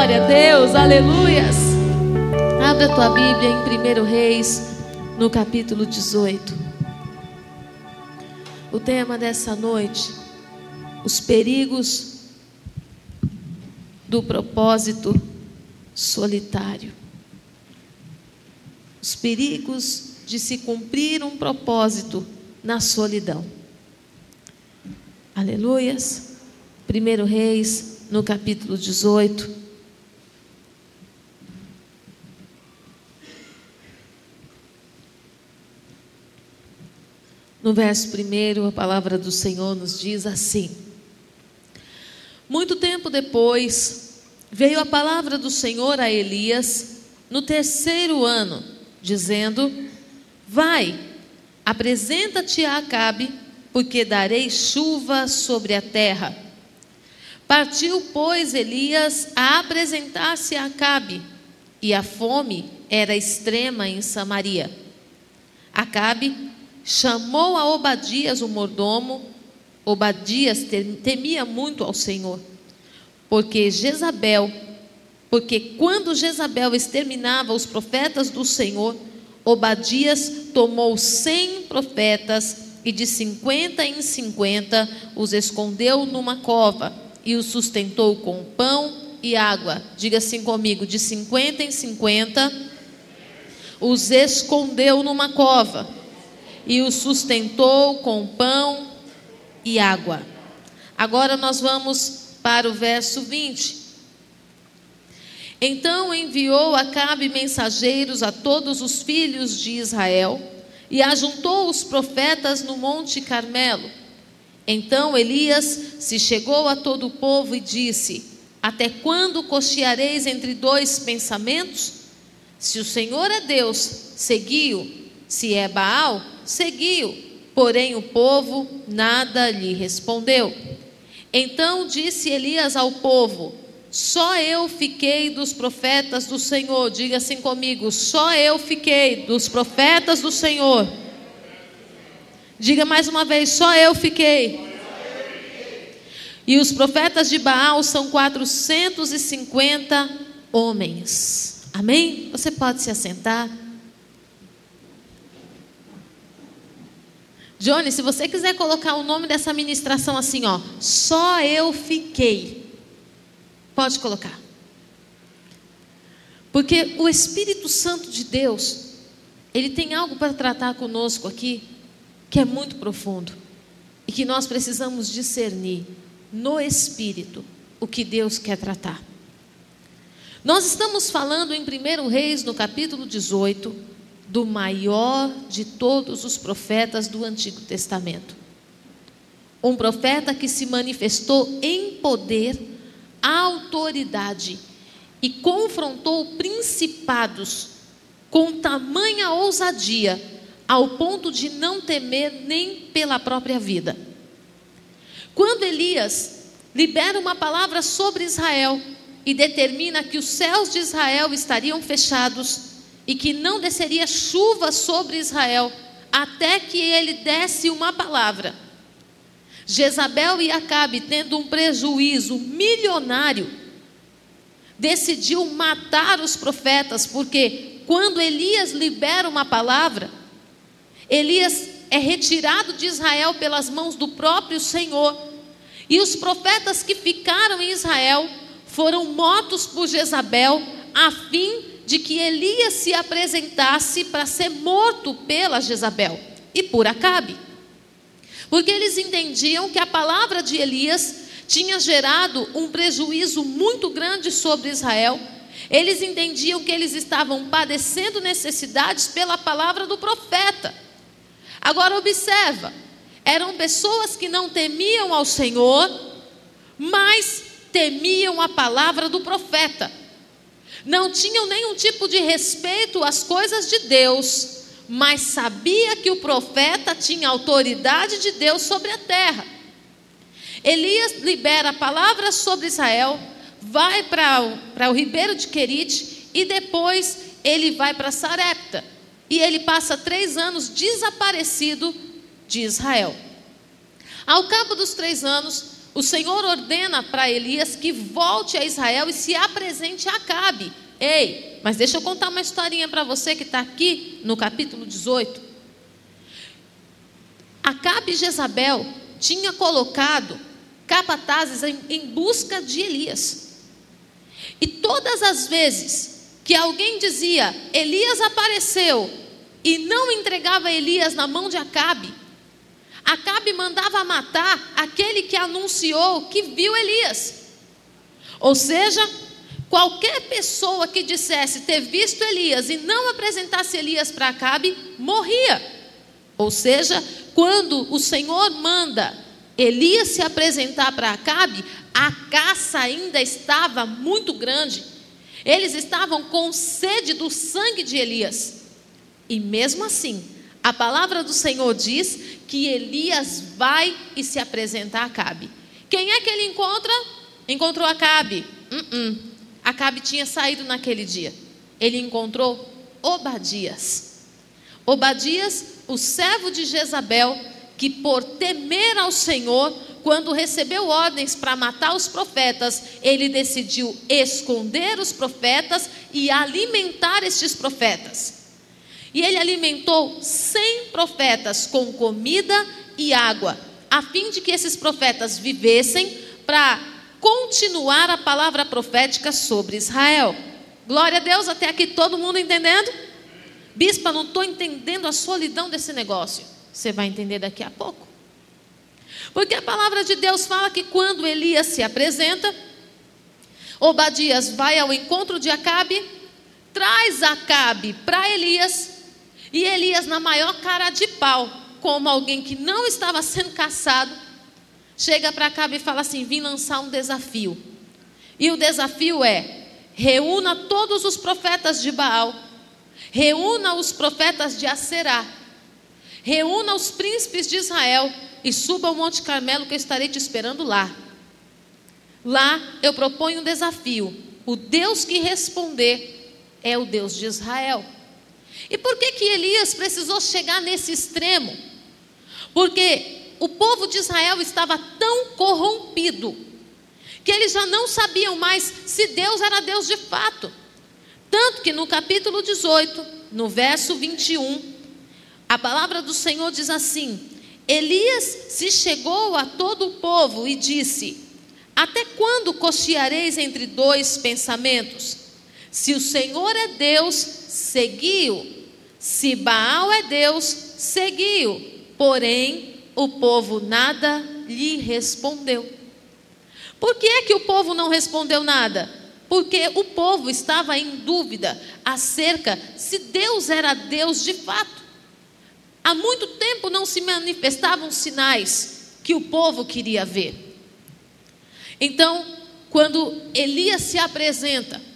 Glória a Deus, aleluias. Abra tua Bíblia em 1 Reis, no capítulo 18. O tema dessa noite, os perigos do propósito solitário. Os perigos de se cumprir um propósito na solidão. Aleluias. 1 Reis, no capítulo 18. No verso primeiro, a palavra do Senhor nos diz assim: Muito tempo depois, veio a palavra do Senhor a Elias, no terceiro ano, dizendo: Vai, apresenta-te a Acabe, porque darei chuva sobre a terra. Partiu, pois, Elias a apresentar-se a Acabe, e a fome era extrema em Samaria. Acabe chamou a Obadias, o mordomo. Obadias temia muito ao Senhor, porque Jezabel, porque quando Jezabel exterminava os profetas do Senhor, Obadias tomou cem profetas e de cinquenta em cinquenta os escondeu numa cova e os sustentou com pão e água. Diga assim comigo: de cinquenta em cinquenta os escondeu numa cova e o sustentou com pão e água. Agora nós vamos para o verso 20. Então enviou Acabe mensageiros a todos os filhos de Israel e ajuntou os profetas no monte Carmelo. Então Elias se chegou a todo o povo e disse: Até quando cocheareis entre dois pensamentos? Se o Senhor é Deus, seguiu. Se é Baal, seguiu. Porém o povo nada lhe respondeu. Então disse Elias ao povo: Só eu fiquei dos profetas do Senhor. Diga assim comigo: Só eu fiquei dos profetas do Senhor. Diga mais uma vez: Só eu fiquei. E os profetas de Baal são 450 homens. Amém? Você pode se assentar. Johnny, se você quiser colocar o nome dessa ministração assim, ó, só eu fiquei. Pode colocar. Porque o Espírito Santo de Deus, ele tem algo para tratar conosco aqui que é muito profundo e que nós precisamos discernir no Espírito o que Deus quer tratar. Nós estamos falando em 1 Reis, no capítulo 18, do maior de todos os profetas do Antigo Testamento. Um profeta que se manifestou em poder, autoridade e confrontou principados com tamanha ousadia, ao ponto de não temer nem pela própria vida. Quando Elias libera uma palavra sobre Israel e determina que os céus de Israel estariam fechados, e que não desceria chuva sobre Israel até que ele desse uma palavra. Jezabel e Acabe, tendo um prejuízo milionário, decidiu matar os profetas, porque quando Elias libera uma palavra, Elias é retirado de Israel pelas mãos do próprio Senhor, e os profetas que ficaram em Israel foram mortos por Jezabel, a fim de que Elias se apresentasse para ser morto pela Jezabel e por Acabe. Porque eles entendiam que a palavra de Elias tinha gerado um prejuízo muito grande sobre Israel. Eles entendiam que eles estavam padecendo necessidades pela palavra do profeta. Agora observa, eram pessoas que não temiam ao Senhor, mas temiam a palavra do profeta não tinham nenhum tipo de respeito às coisas de Deus, mas sabia que o profeta tinha autoridade de Deus sobre a terra. Elias libera palavras sobre Israel, vai para o ribeiro de Querite e depois ele vai para Sarepta. E ele passa três anos desaparecido de Israel. Ao cabo dos três anos, o Senhor ordena para Elias que volte a Israel e se apresente a Acabe. Ei, mas deixa eu contar uma historinha para você que está aqui no capítulo 18. Acabe e Jezabel tinha colocado capatazes em, em busca de Elias. E todas as vezes que alguém dizia, Elias apareceu, e não entregava Elias na mão de Acabe, Acabe mandava matar aquele que anunciou que viu Elias. Ou seja, qualquer pessoa que dissesse ter visto Elias e não apresentasse Elias para Acabe, morria. Ou seja, quando o Senhor manda Elias se apresentar para Acabe, a caça ainda estava muito grande. Eles estavam com sede do sangue de Elias. E mesmo assim, a palavra do Senhor diz que Elias vai e se apresenta a Acabe. Quem é que ele encontra? Encontrou Acabe. Uh -uh. Acabe tinha saído naquele dia. Ele encontrou Obadias. Obadias, o servo de Jezabel, que por temer ao Senhor, quando recebeu ordens para matar os profetas, ele decidiu esconder os profetas e alimentar estes profetas. E ele alimentou cem profetas com comida e água, a fim de que esses profetas vivessem para continuar a palavra profética sobre Israel. Glória a Deus, até aqui todo mundo entendendo? Bispa, não estou entendendo a solidão desse negócio. Você vai entender daqui a pouco. Porque a palavra de Deus fala que quando Elias se apresenta, Obadias vai ao encontro de Acabe, traz Acabe para Elias e Elias, na maior cara de pau, como alguém que não estava sendo caçado, chega para Acabe e fala assim: vim lançar um desafio. E o desafio é: reúna todos os profetas de Baal, reúna os profetas de Aserá, reúna os príncipes de Israel e suba ao Monte Carmelo que eu estarei te esperando lá. Lá eu proponho um desafio: o Deus que responder é o Deus de Israel. E por que que Elias precisou chegar nesse extremo? Porque o povo de Israel estava tão corrompido que eles já não sabiam mais se Deus era Deus de fato. Tanto que no capítulo 18, no verso 21, a palavra do Senhor diz assim: Elias se chegou a todo o povo e disse: Até quando cocheareis entre dois pensamentos? Se o Senhor é Deus, seguiu. Se Baal é Deus, seguiu. Porém, o povo nada lhe respondeu. Por que é que o povo não respondeu nada? Porque o povo estava em dúvida acerca se Deus era Deus de fato. Há muito tempo não se manifestavam sinais que o povo queria ver. Então, quando Elias se apresenta,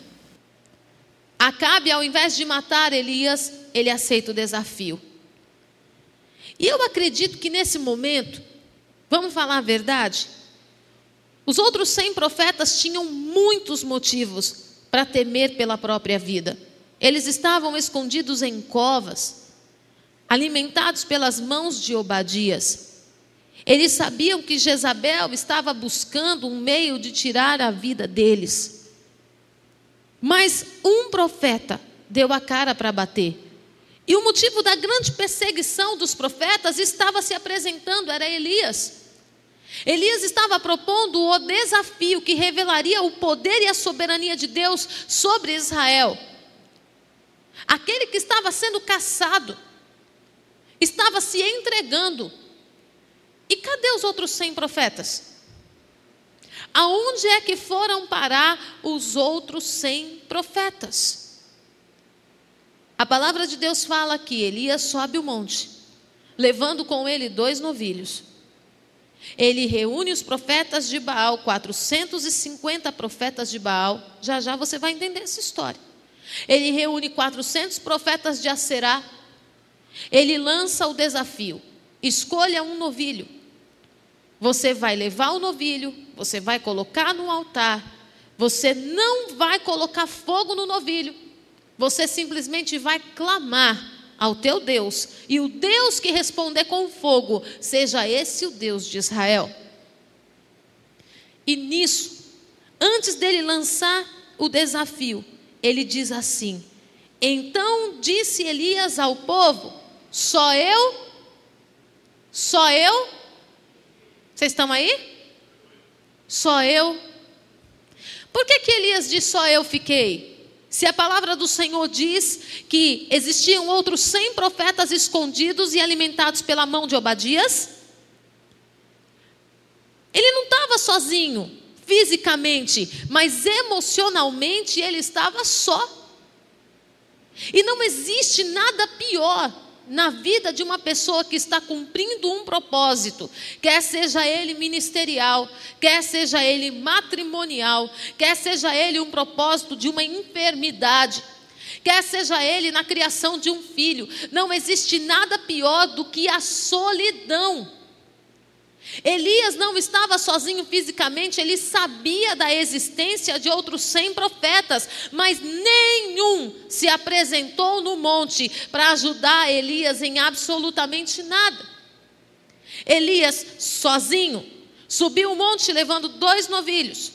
Acabe, ao invés de matar Elias, ele aceita o desafio. E eu acredito que nesse momento, vamos falar a verdade, os outros cem profetas tinham muitos motivos para temer pela própria vida. Eles estavam escondidos em covas, alimentados pelas mãos de Obadias. Eles sabiam que Jezabel estava buscando um meio de tirar a vida deles. Mas um profeta deu a cara para bater. E o motivo da grande perseguição dos profetas estava se apresentando, era Elias. Elias estava propondo o desafio que revelaria o poder e a soberania de Deus sobre Israel. Aquele que estava sendo caçado, estava se entregando. E cadê os outros cem profetas? Aonde é que foram parar os outros cem profetas? A palavra de Deus fala que Elias sobe o monte, levando com ele dois novilhos. Ele reúne os profetas de Baal, 450 profetas de Baal. Já já você vai entender essa história. Ele reúne 400 profetas de Aserá. Ele lança o desafio: escolha um novilho. Você vai levar o novilho, você vai colocar no altar, você não vai colocar fogo no novilho, você simplesmente vai clamar ao teu Deus, e o Deus que responder com fogo, seja esse o Deus de Israel. E nisso, antes dele lançar o desafio, ele diz assim: Então disse Elias ao povo: Só eu? Só eu? Vocês estão aí? Só eu? Por que, que Elias diz só eu fiquei? Se a palavra do Senhor diz que existiam outros cem profetas escondidos e alimentados pela mão de Obadias, ele não estava sozinho, fisicamente, mas emocionalmente ele estava só. E não existe nada pior na vida de uma pessoa que está cumprindo um propósito, quer seja ele ministerial, quer seja ele matrimonial, quer seja ele um propósito de uma enfermidade, quer seja ele na criação de um filho, não existe nada pior do que a solidão. Elias não estava sozinho fisicamente, ele sabia da existência de outros cem profetas, mas nenhum se apresentou no monte para ajudar Elias em absolutamente nada. Elias, sozinho, subiu o monte levando dois novilhos.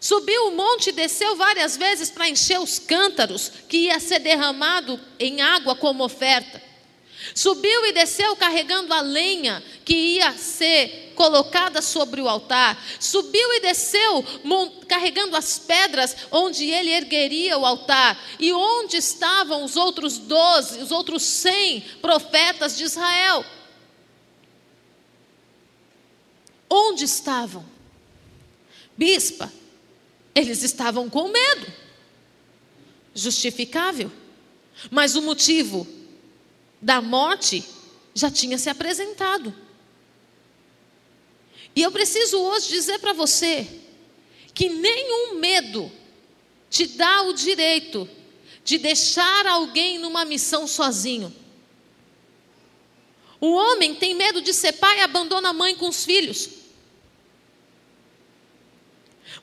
Subiu o monte e desceu várias vezes para encher os cântaros que ia ser derramado em água como oferta. Subiu e desceu carregando a lenha que ia ser colocada sobre o altar. Subiu e desceu carregando as pedras onde ele ergueria o altar. E onde estavam os outros doze, os outros cem profetas de Israel? Onde estavam? Bispa, eles estavam com medo. Justificável. Mas o motivo da morte já tinha se apresentado. E eu preciso hoje dizer para você que nenhum medo te dá o direito de deixar alguém numa missão sozinho. O homem tem medo de ser pai e abandona a mãe com os filhos.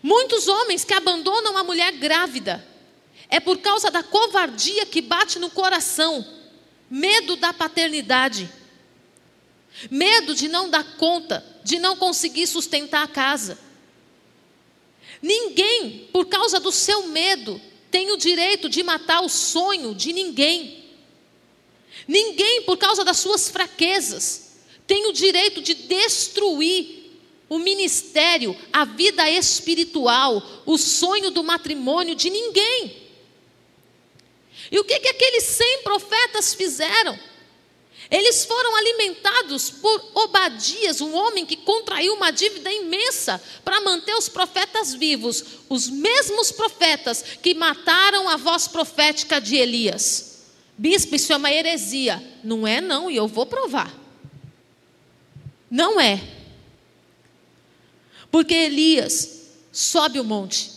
Muitos homens que abandonam a mulher grávida é por causa da covardia que bate no coração medo da paternidade, medo de não dar conta, de não conseguir sustentar a casa. Ninguém, por causa do seu medo, tem o direito de matar o sonho de ninguém. Ninguém, por causa das suas fraquezas, tem o direito de destruir o ministério, a vida espiritual, o sonho do matrimônio de ninguém. E o que, que aqueles cem profetas fizeram? Eles foram alimentados por Obadias, um homem que contraiu uma dívida imensa para manter os profetas vivos, os mesmos profetas que mataram a voz profética de Elias. Bispo, isso é uma heresia. Não é, não, e eu vou provar. Não é. Porque Elias sobe o monte,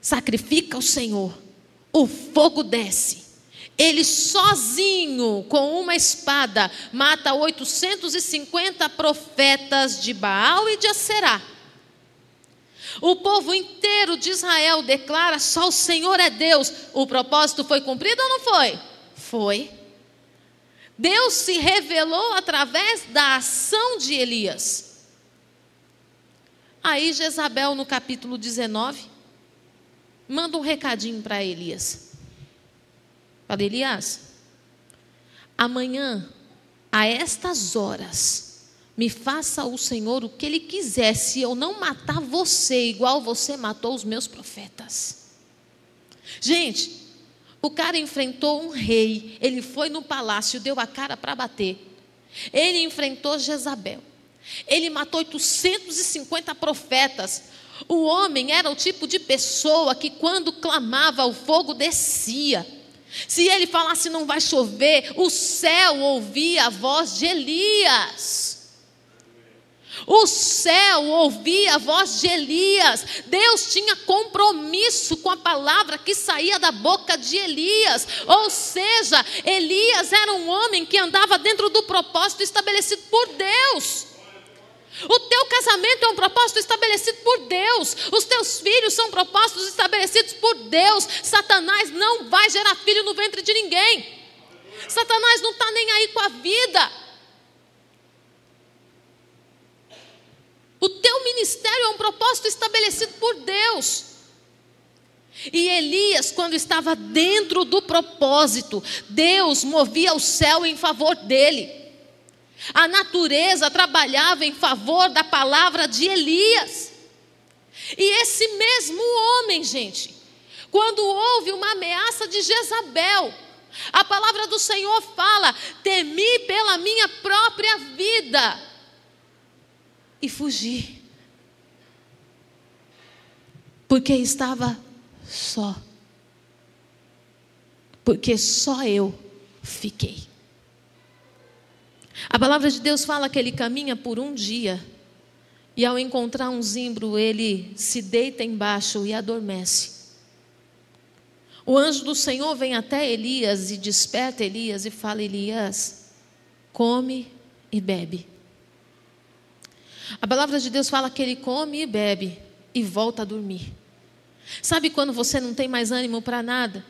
sacrifica o Senhor o fogo desce. Ele sozinho, com uma espada, mata 850 profetas de Baal e de Aserá. O povo inteiro de Israel declara: só o Senhor é Deus. O propósito foi cumprido ou não foi? Foi. Deus se revelou através da ação de Elias. Aí Jezabel, no capítulo 19, manda um recadinho para Elias. Para Elias, amanhã, a estas horas, me faça o Senhor o que Ele quiser, se eu não matar você, igual você matou os meus profetas. Gente, o cara enfrentou um rei, ele foi no palácio, deu a cara para bater. Ele enfrentou Jezabel. Ele matou 850 profetas. O homem era o tipo de pessoa que, quando clamava, o fogo descia. Se ele falasse não vai chover, o céu ouvia a voz de Elias. O céu ouvia a voz de Elias. Deus tinha compromisso com a palavra que saía da boca de Elias. Ou seja, Elias era um homem que andava dentro do propósito estabelecido por Deus. O teu casamento é um propósito estabelecido por Deus. Os teus filhos são propósitos estabelecidos por Deus. Satanás não vai gerar filho no ventre de ninguém. Satanás não está nem aí com a vida. O teu ministério é um propósito estabelecido por Deus. E Elias, quando estava dentro do propósito, Deus movia o céu em favor dele. A natureza trabalhava em favor da palavra de Elias. E esse mesmo homem, gente, quando houve uma ameaça de Jezabel, a palavra do Senhor fala: temi pela minha própria vida e fugi, porque estava só, porque só eu fiquei. A palavra de Deus fala que ele caminha por um dia e ao encontrar um zimbro, ele se deita embaixo e adormece. O anjo do Senhor vem até Elias e desperta Elias e fala: Elias, come e bebe. A palavra de Deus fala que ele come e bebe e volta a dormir. Sabe quando você não tem mais ânimo para nada?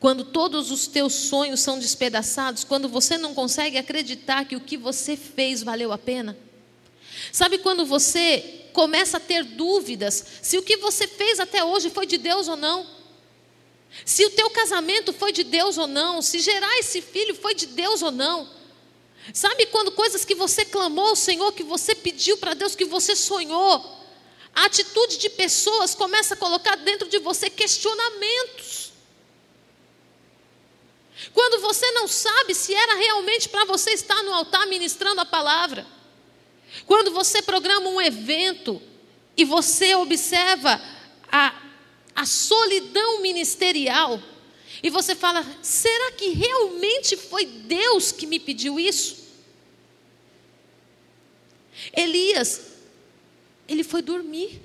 Quando todos os teus sonhos são despedaçados, quando você não consegue acreditar que o que você fez valeu a pena? Sabe quando você começa a ter dúvidas se o que você fez até hoje foi de Deus ou não? Se o teu casamento foi de Deus ou não? Se gerar esse filho foi de Deus ou não? Sabe quando coisas que você clamou ao Senhor, que você pediu para Deus, que você sonhou, a atitude de pessoas começa a colocar dentro de você questionamentos. Quando você não sabe se era realmente para você estar no altar ministrando a palavra. Quando você programa um evento e você observa a, a solidão ministerial, e você fala: será que realmente foi Deus que me pediu isso? Elias, ele foi dormir.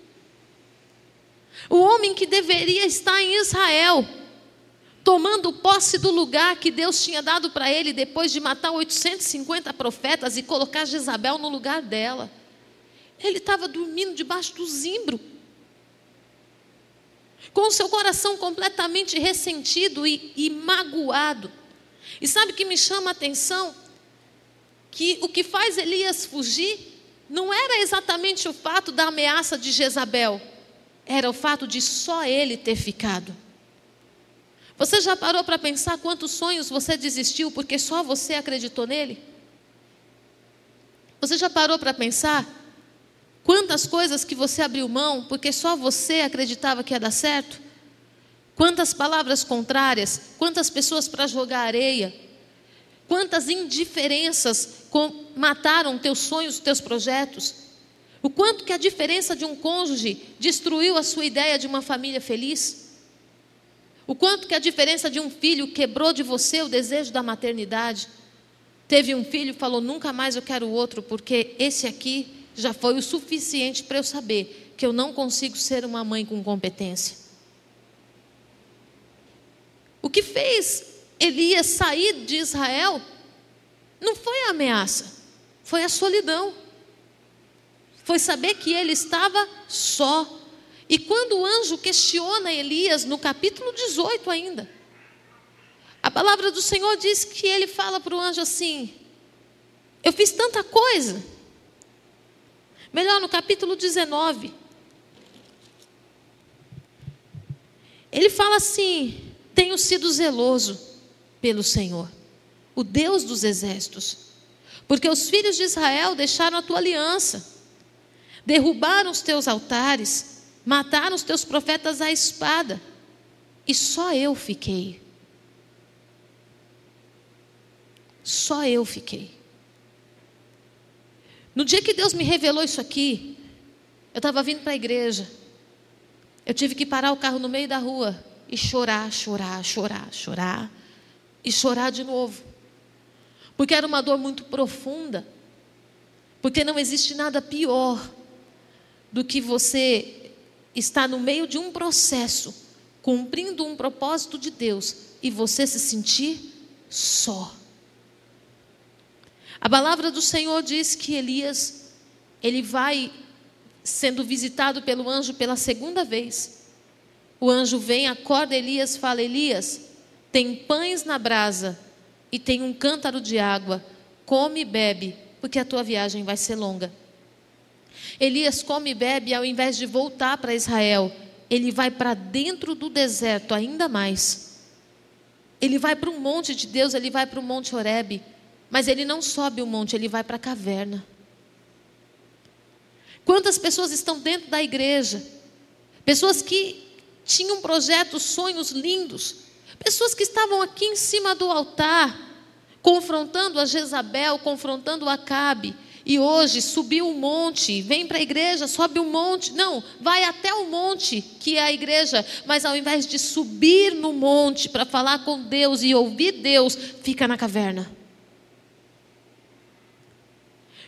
O homem que deveria estar em Israel, tomando posse do lugar que Deus tinha dado para ele depois de matar 850 profetas e colocar Jezabel no lugar dela. Ele estava dormindo debaixo do zimbro, com o seu coração completamente ressentido e, e magoado. E sabe o que me chama a atenção? Que o que faz Elias fugir não era exatamente o fato da ameaça de Jezabel, era o fato de só ele ter ficado. Você já parou para pensar quantos sonhos você desistiu porque só você acreditou nele? Você já parou para pensar quantas coisas que você abriu mão porque só você acreditava que ia dar certo? Quantas palavras contrárias, quantas pessoas para jogar areia, quantas indiferenças mataram teus sonhos, teus projetos? O quanto que a diferença de um cônjuge destruiu a sua ideia de uma família feliz? O quanto que a diferença de um filho quebrou de você o desejo da maternidade. Teve um filho falou: nunca mais eu quero outro, porque esse aqui já foi o suficiente para eu saber que eu não consigo ser uma mãe com competência. O que fez Elias sair de Israel não foi a ameaça, foi a solidão. Foi saber que ele estava só e quando o anjo questiona Elias, no capítulo 18 ainda, a palavra do Senhor diz que ele fala para o anjo assim: Eu fiz tanta coisa. Melhor, no capítulo 19, ele fala assim: Tenho sido zeloso pelo Senhor, o Deus dos exércitos, porque os filhos de Israel deixaram a tua aliança, derrubaram os teus altares Mataram os teus profetas à espada, e só eu fiquei. Só eu fiquei. No dia que Deus me revelou isso aqui, eu estava vindo para a igreja. Eu tive que parar o carro no meio da rua e chorar, chorar, chorar, chorar e chorar de novo. Porque era uma dor muito profunda. Porque não existe nada pior do que você está no meio de um processo, cumprindo um propósito de Deus, e você se sentir só. A palavra do Senhor diz que Elias, ele vai sendo visitado pelo anjo pela segunda vez. O anjo vem, acorda Elias, fala: Elias, tem pães na brasa e tem um cântaro de água, come e bebe, porque a tua viagem vai ser longa. Elias come e bebe, ao invés de voltar para Israel, ele vai para dentro do deserto ainda mais. Ele vai para o monte de Deus, ele vai para o monte Horebe, mas ele não sobe o monte, ele vai para a caverna. Quantas pessoas estão dentro da igreja? Pessoas que tinham projetos, sonhos lindos, pessoas que estavam aqui em cima do altar, confrontando a Jezabel, confrontando a Acabe, e hoje subiu o monte, vem para a igreja, sobe o monte. Não, vai até o monte, que é a igreja, mas ao invés de subir no monte para falar com Deus e ouvir Deus, fica na caverna.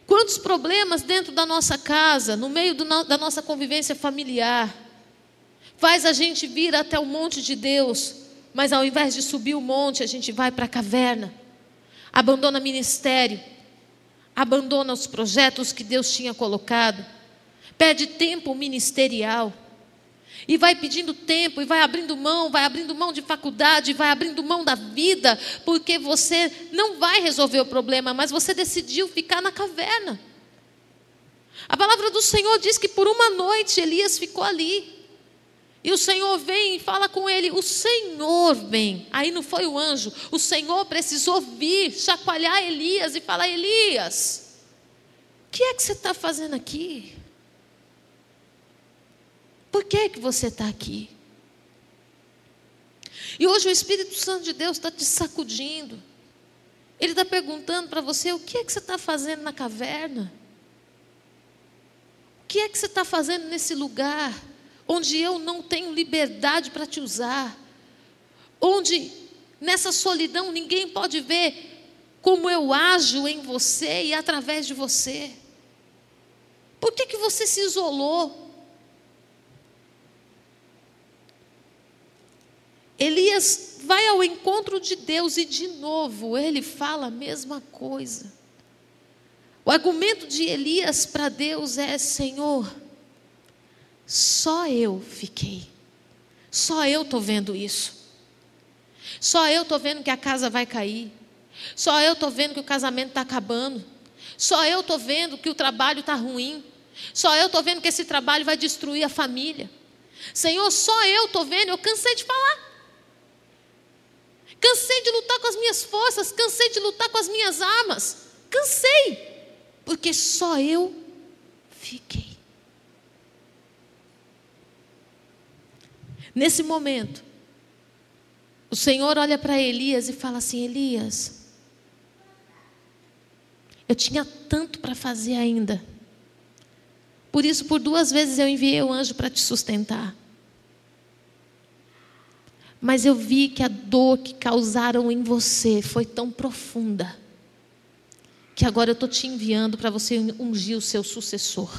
Quantos problemas dentro da nossa casa, no meio do, da nossa convivência familiar, faz a gente vir até o monte de Deus, mas ao invés de subir o monte, a gente vai para a caverna, abandona ministério, abandona os projetos que Deus tinha colocado, perde tempo ministerial, e vai pedindo tempo, e vai abrindo mão, vai abrindo mão de faculdade, vai abrindo mão da vida, porque você não vai resolver o problema, mas você decidiu ficar na caverna. A palavra do Senhor diz que por uma noite Elias ficou ali. E o Senhor vem e fala com ele: O Senhor vem. Aí não foi o anjo. O Senhor precisou vir, chacoalhar Elias e falar: Elias, o que é que você está fazendo aqui? Por que, que você está aqui? E hoje o Espírito Santo de Deus está te sacudindo. Ele está perguntando para você: o que é que você está fazendo na caverna? O que é que você está fazendo nesse lugar? Onde eu não tenho liberdade para te usar, onde nessa solidão ninguém pode ver como eu ajo em você e através de você. Por que, que você se isolou? Elias vai ao encontro de Deus e de novo ele fala a mesma coisa. O argumento de Elias para Deus é: Senhor, só eu fiquei. Só eu estou vendo isso. Só eu estou vendo que a casa vai cair. Só eu estou vendo que o casamento está acabando. Só eu estou vendo que o trabalho está ruim. Só eu estou vendo que esse trabalho vai destruir a família. Senhor, só eu estou vendo, eu cansei de falar. Cansei de lutar com as minhas forças, cansei de lutar com as minhas armas. Cansei, porque só eu fiquei. Nesse momento, o Senhor olha para Elias e fala assim: Elias, eu tinha tanto para fazer ainda. Por isso, por duas vezes eu enviei o anjo para te sustentar. Mas eu vi que a dor que causaram em você foi tão profunda, que agora eu estou te enviando para você ungir o seu sucessor.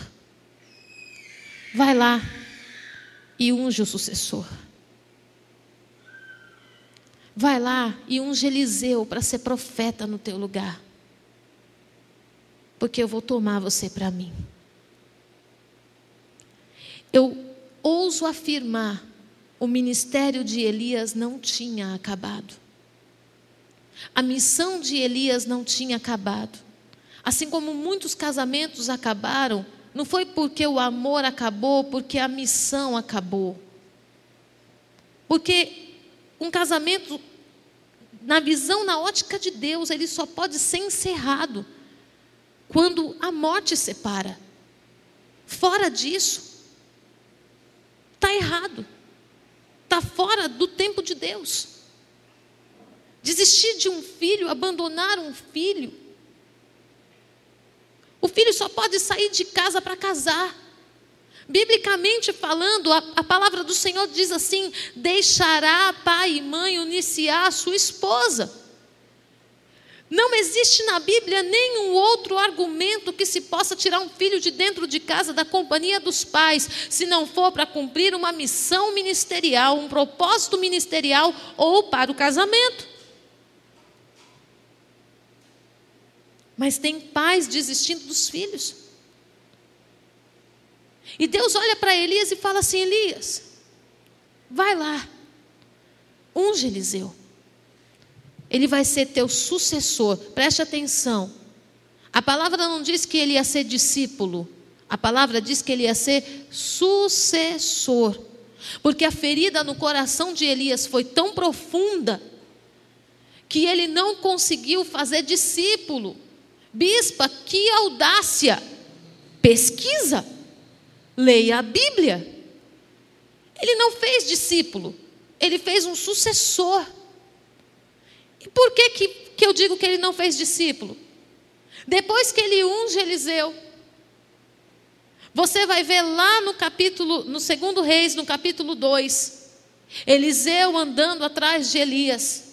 Vai lá, e unge o sucessor. Vai lá e unge Eliseu para ser profeta no teu lugar. Porque eu vou tomar você para mim. Eu ouso afirmar, o ministério de Elias não tinha acabado. A missão de Elias não tinha acabado. Assim como muitos casamentos acabaram, não foi porque o amor acabou, porque a missão acabou. Porque um casamento, na visão, na ótica de Deus, ele só pode ser encerrado quando a morte separa. Fora disso, está errado. Está fora do tempo de Deus. Desistir de um filho, abandonar um filho, o filho só pode sair de casa para casar. Biblicamente falando, a, a, palavra do Senhor diz assim: deixará pai e mãe iniciar a sua esposa. Não existe na Bíblia nenhum outro argumento que se possa tirar um filho de dentro de casa da companhia dos pais, se não for para cumprir uma missão ministerial, um propósito ministerial ou para o casamento. Mas tem pais desistindo dos filhos. E Deus olha para Elias e fala assim: Elias, vai lá, unge Eliseu. Ele vai ser teu sucessor. Preste atenção. A palavra não diz que ele ia ser discípulo. A palavra diz que ele ia ser sucessor. Porque a ferida no coração de Elias foi tão profunda que ele não conseguiu fazer discípulo. Bispa, que audácia! Pesquisa, leia a Bíblia. Ele não fez discípulo, ele fez um sucessor. E por que, que, que eu digo que ele não fez discípulo? Depois que ele unge Eliseu, você vai ver lá no capítulo, no segundo Reis, no capítulo 2, Eliseu andando atrás de Elias.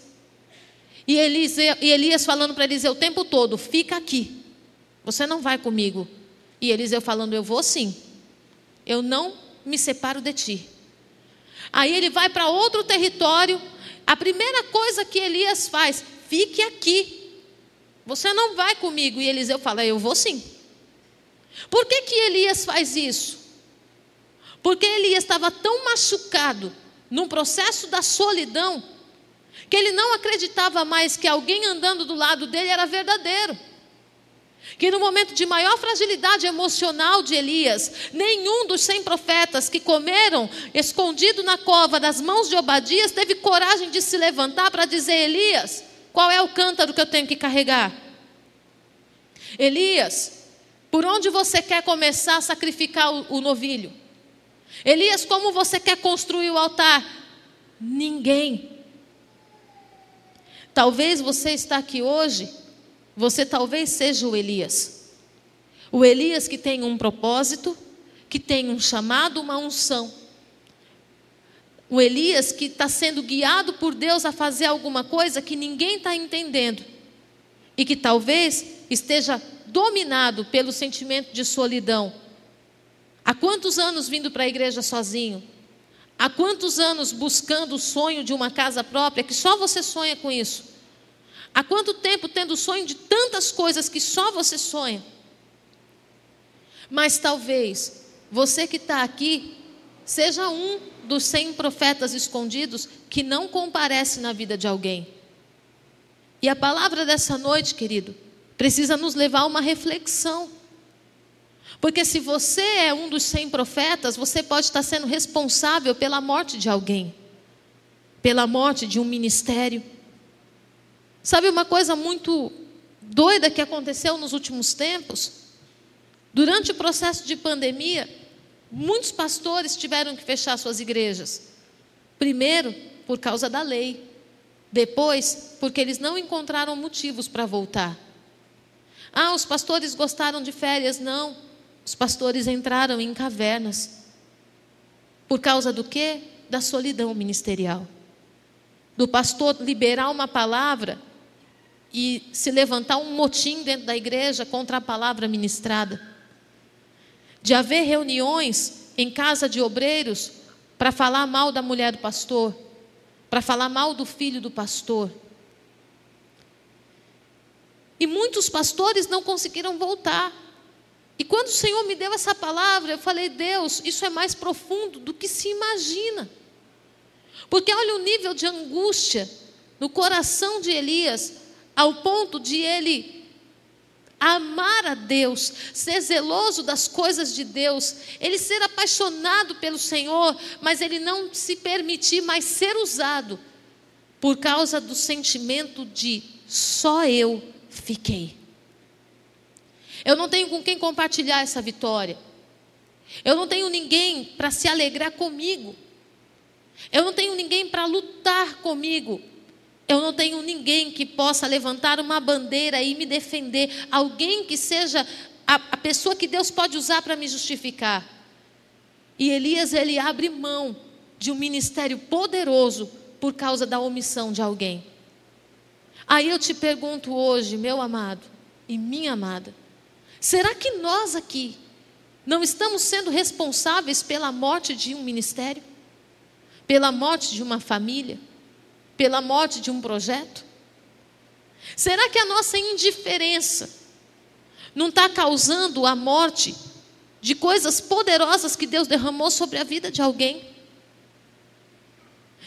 E, Elias falando para Eliseu o tempo todo: fica aqui, você não vai comigo. E Eliseu falando: eu vou sim, eu não me separo de ti. Aí ele vai para outro território, a primeira coisa que Elias faz: fique aqui, você não vai comigo. E Eliseu fala: eu vou sim. Por que, que Elias faz isso? Porque Elias estava tão machucado num processo da solidão que ele não acreditava mais que alguém andando do lado dele era verdadeiro. Que no momento de maior fragilidade emocional de Elias, nenhum dos cem profetas que comeram escondido na cova das mãos de Obadias teve coragem de se levantar para dizer: Elias, qual é o cântaro que eu tenho que carregar? Elias, por onde você quer começar a sacrificar o, o novilho? Elias, como você quer construir o altar? Ninguém. Talvez você está aqui hoje, você talvez seja o Elias. O Elias que tem um propósito, que tem um chamado, uma unção. O Elias que está sendo guiado por Deus a fazer alguma coisa que ninguém está entendendo. E que talvez esteja dominado pelo sentimento de solidão. Há quantos anos vindo para a igreja sozinho? Há quantos anos buscando o sonho de uma casa própria que só você sonha com isso? Há quanto tempo tendo o sonho de tantas coisas que só você sonha? Mas talvez você que está aqui seja um dos cem profetas escondidos que não comparece na vida de alguém. E a palavra dessa noite, querido, precisa nos levar a uma reflexão. Porque se você é um dos cem profetas, você pode estar sendo responsável pela morte de alguém, pela morte de um ministério. Sabe uma coisa muito doida que aconteceu nos últimos tempos? Durante o processo de pandemia, muitos pastores tiveram que fechar suas igrejas. Primeiro, por causa da lei. Depois, porque eles não encontraram motivos para voltar. Ah, os pastores gostaram de férias. Não. Os pastores entraram em cavernas. Por causa do quê? Da solidão ministerial. Do pastor liberar uma palavra e se levantar um motim dentro da igreja contra a palavra ministrada. De haver reuniões em casa de obreiros para falar mal da mulher do pastor, para falar mal do filho do pastor. E muitos pastores não conseguiram voltar. E quando o Senhor me deu essa palavra, eu falei: Deus, isso é mais profundo do que se imagina. Porque olha o nível de angústia no coração de Elias, ao ponto de ele amar a Deus, ser zeloso das coisas de Deus, ele ser apaixonado pelo Senhor, mas ele não se permitir mais ser usado por causa do sentimento de só eu fiquei. Eu não tenho com quem compartilhar essa vitória. Eu não tenho ninguém para se alegrar comigo. Eu não tenho ninguém para lutar comigo. Eu não tenho ninguém que possa levantar uma bandeira e me defender. Alguém que seja a, a pessoa que Deus pode usar para me justificar. E Elias, ele abre mão de um ministério poderoso por causa da omissão de alguém. Aí eu te pergunto hoje, meu amado e minha amada, Será que nós aqui não estamos sendo responsáveis pela morte de um ministério? Pela morte de uma família? Pela morte de um projeto? Será que a nossa indiferença não está causando a morte de coisas poderosas que Deus derramou sobre a vida de alguém?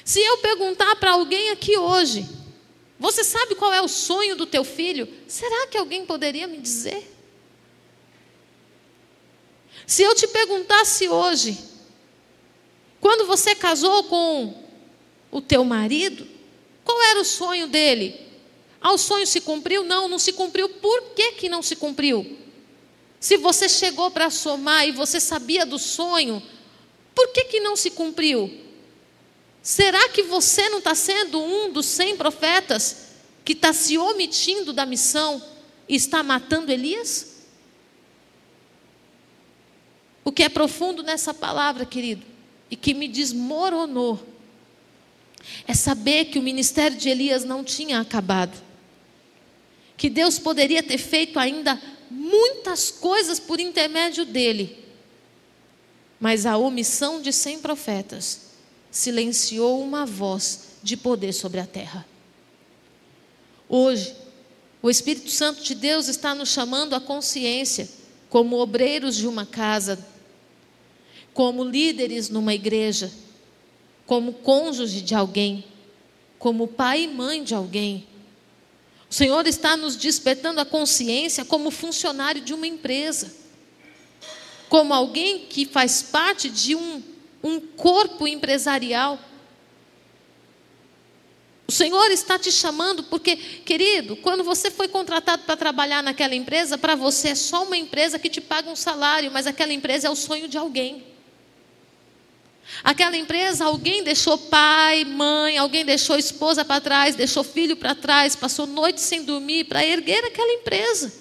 Se eu perguntar para alguém aqui hoje, você sabe qual é o sonho do teu filho? Será que alguém poderia me dizer? Se eu te perguntasse hoje, quando você casou com o teu marido, qual era o sonho dele? Ah, o sonho se cumpriu? Não, não se cumpriu. Por que, que não se cumpriu? Se você chegou para somar e você sabia do sonho, por que, que não se cumpriu? Será que você não está sendo um dos cem profetas que está se omitindo da missão e está matando Elias? O que é profundo nessa palavra, querido, e que me desmoronou, é saber que o ministério de Elias não tinha acabado. Que Deus poderia ter feito ainda muitas coisas por intermédio dele. Mas a omissão de cem profetas silenciou uma voz de poder sobre a terra. Hoje, o Espírito Santo de Deus está nos chamando à consciência, como obreiros de uma casa, como líderes numa igreja, como cônjuge de alguém, como pai e mãe de alguém. O Senhor está nos despertando a consciência como funcionário de uma empresa, como alguém que faz parte de um, um corpo empresarial o Senhor está te chamando porque, querido, quando você foi contratado para trabalhar naquela empresa, para você é só uma empresa que te paga um salário, mas aquela empresa é o sonho de alguém. Aquela empresa, alguém deixou pai, mãe, alguém deixou esposa para trás, deixou filho para trás, passou noite sem dormir para erguer aquela empresa.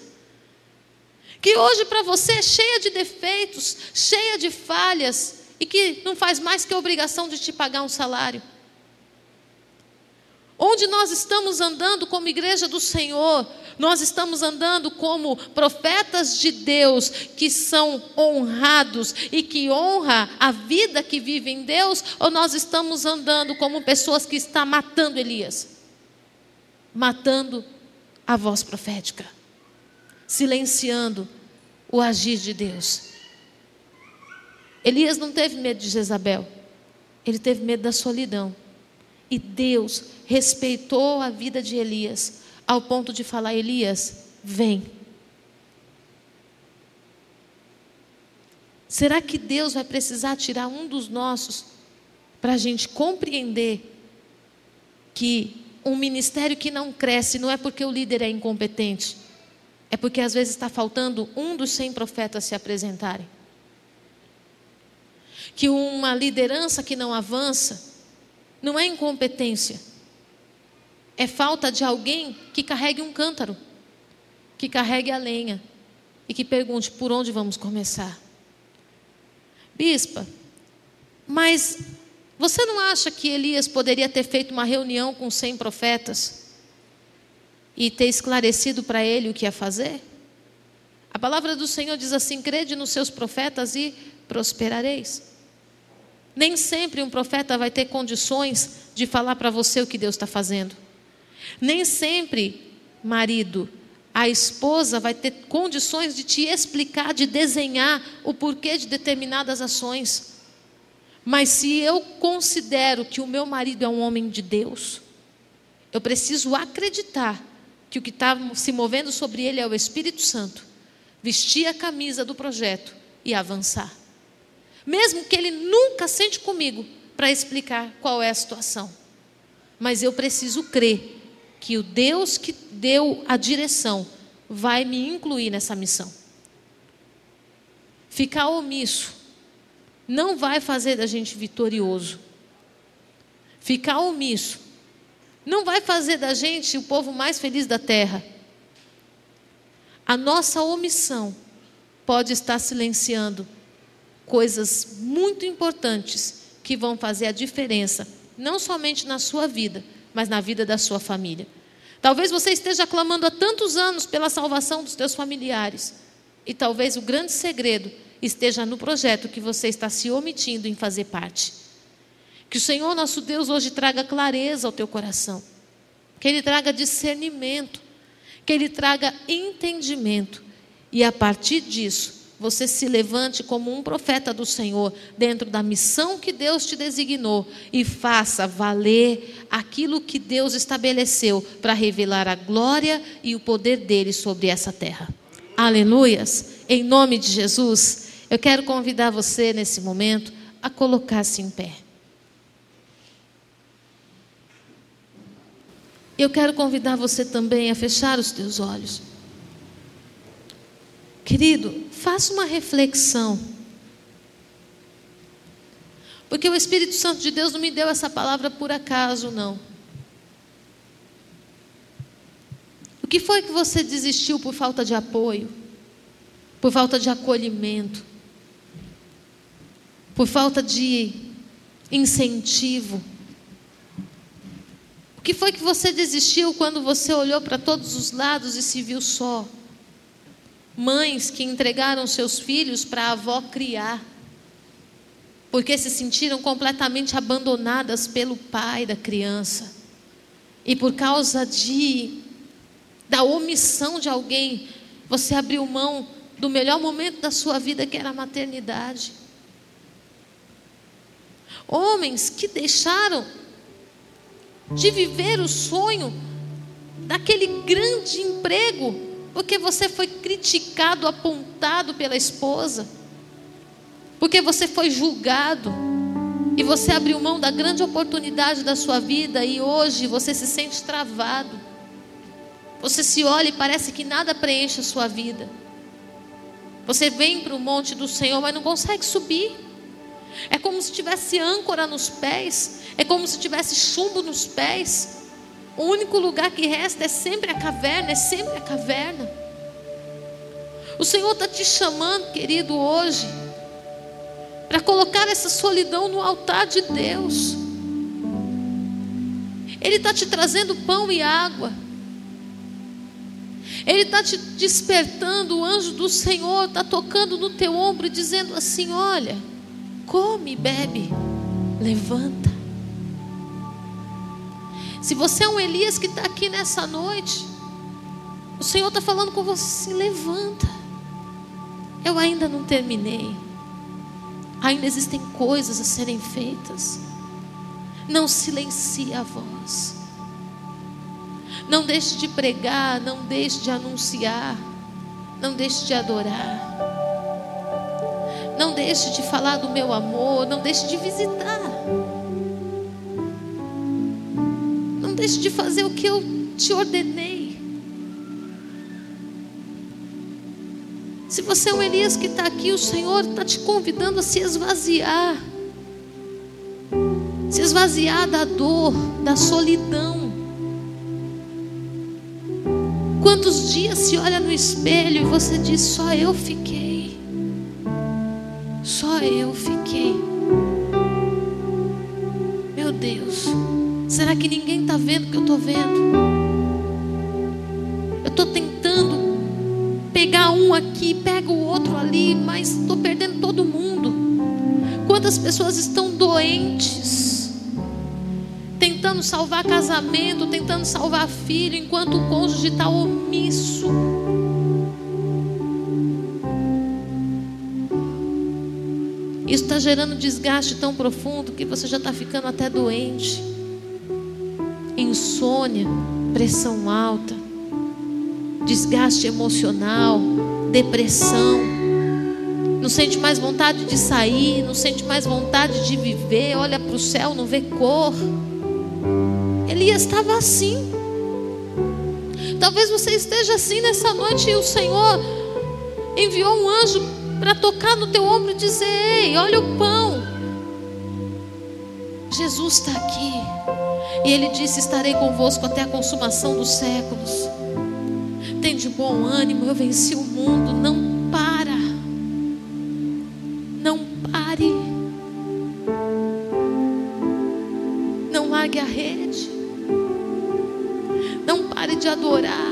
Que hoje para você é cheia de defeitos, cheia de falhas e que não faz mais que a obrigação de te pagar um salário. Onde nós estamos andando como igreja do Senhor, nós estamos andando como profetas de Deus que são honrados e que honra a vida que vive em Deus, ou nós estamos andando como pessoas que estão matando Elias, matando a voz profética, silenciando o agir de Deus. Elias não teve medo de Jezabel, ele teve medo da solidão. E Deus respeitou a vida de Elias, ao ponto de falar: Elias, vem. Será que Deus vai precisar tirar um dos nossos para a gente compreender que um ministério que não cresce não é porque o líder é incompetente, é porque às vezes está faltando um dos cem profetas se apresentarem? Que uma liderança que não avança não é incompetência. É falta de alguém que carregue um cântaro, que carregue a lenha e que pergunte por onde vamos começar. Bispa, mas você não acha que Elias poderia ter feito uma reunião com cem profetas e ter esclarecido para ele o que ia fazer? A palavra do Senhor diz assim: crede nos seus profetas e prosperareis. Nem sempre um profeta vai ter condições de falar para você o que Deus está fazendo. Nem sempre, marido, a esposa vai ter condições de te explicar, de desenhar o porquê de determinadas ações. Mas se eu considero que o meu marido é um homem de Deus, eu preciso acreditar que o que está se movendo sobre ele é o Espírito Santo, vestir a camisa do projeto e avançar mesmo que ele nunca sente comigo para explicar qual é a situação. Mas eu preciso crer que o Deus que deu a direção vai me incluir nessa missão. Ficar omisso não vai fazer da gente vitorioso. Ficar omisso não vai fazer da gente o povo mais feliz da terra. A nossa omissão pode estar silenciando coisas muito importantes que vão fazer a diferença, não somente na sua vida, mas na vida da sua família. Talvez você esteja clamando há tantos anos pela salvação dos teus familiares, e talvez o grande segredo esteja no projeto que você está se omitindo em fazer parte. Que o Senhor nosso Deus hoje traga clareza ao teu coração, que Ele traga discernimento, que Ele traga entendimento, e a partir disso, você se levante como um profeta do Senhor, dentro da missão que Deus te designou, e faça valer aquilo que Deus estabeleceu para revelar a glória e o poder dele sobre essa terra. Aleluias! Em nome de Jesus, eu quero convidar você nesse momento a colocar-se em pé. Eu quero convidar você também a fechar os teus olhos. Querido, faça uma reflexão. Porque o Espírito Santo de Deus não me deu essa palavra por acaso, não. O que foi que você desistiu por falta de apoio? Por falta de acolhimento? Por falta de incentivo? O que foi que você desistiu quando você olhou para todos os lados e se viu só? Mães que entregaram seus filhos para a avó criar, porque se sentiram completamente abandonadas pelo pai da criança. E por causa de da omissão de alguém, você abriu mão do melhor momento da sua vida, que era a maternidade. Homens que deixaram de viver o sonho daquele grande emprego, porque você foi criticado, apontado pela esposa, porque você foi julgado, e você abriu mão da grande oportunidade da sua vida, e hoje você se sente travado. Você se olha e parece que nada preenche a sua vida. Você vem para o monte do Senhor, mas não consegue subir. É como se tivesse âncora nos pés, é como se tivesse chumbo nos pés. O único lugar que resta é sempre a caverna, é sempre a caverna. O Senhor está te chamando, querido, hoje, para colocar essa solidão no altar de Deus. Ele está te trazendo pão e água. Ele está te despertando, o anjo do Senhor está tocando no teu ombro dizendo assim: Olha, come, bebe, levanta. Se você é um Elias que está aqui nessa noite, o Senhor está falando com você assim: levanta. Eu ainda não terminei. Ainda existem coisas a serem feitas. Não silencie a voz. Não deixe de pregar, não deixe de anunciar, não deixe de adorar. Não deixe de falar do meu amor, não deixe de visitar. Deixe de fazer o que eu te ordenei. Se você é um Elias que está aqui, o Senhor está te convidando a se esvaziar. Se esvaziar da dor, da solidão. Quantos dias se olha no espelho e você diz: só eu fiquei. Só eu fiquei. Que ninguém está vendo o que eu estou vendo? Eu estou tentando pegar um aqui, pego o outro ali, mas estou perdendo todo mundo. Quantas pessoas estão doentes? tentando salvar casamento, tentando salvar filho, enquanto o cônjuge está omisso. Isso está gerando desgaste tão profundo que você já está ficando até doente. Insônia, pressão alta, desgaste emocional, depressão. Não sente mais vontade de sair, não sente mais vontade de viver. Olha para o céu, não vê cor. Elias estava assim. Talvez você esteja assim nessa noite e o Senhor enviou um anjo para tocar no teu ombro e dizer: Ei, olha o pão. Jesus está aqui. E ele disse: Estarei convosco até a consumação dos séculos. Tem de bom ânimo, eu venci o mundo. Não para. Não pare. Não largue a rede de adorar.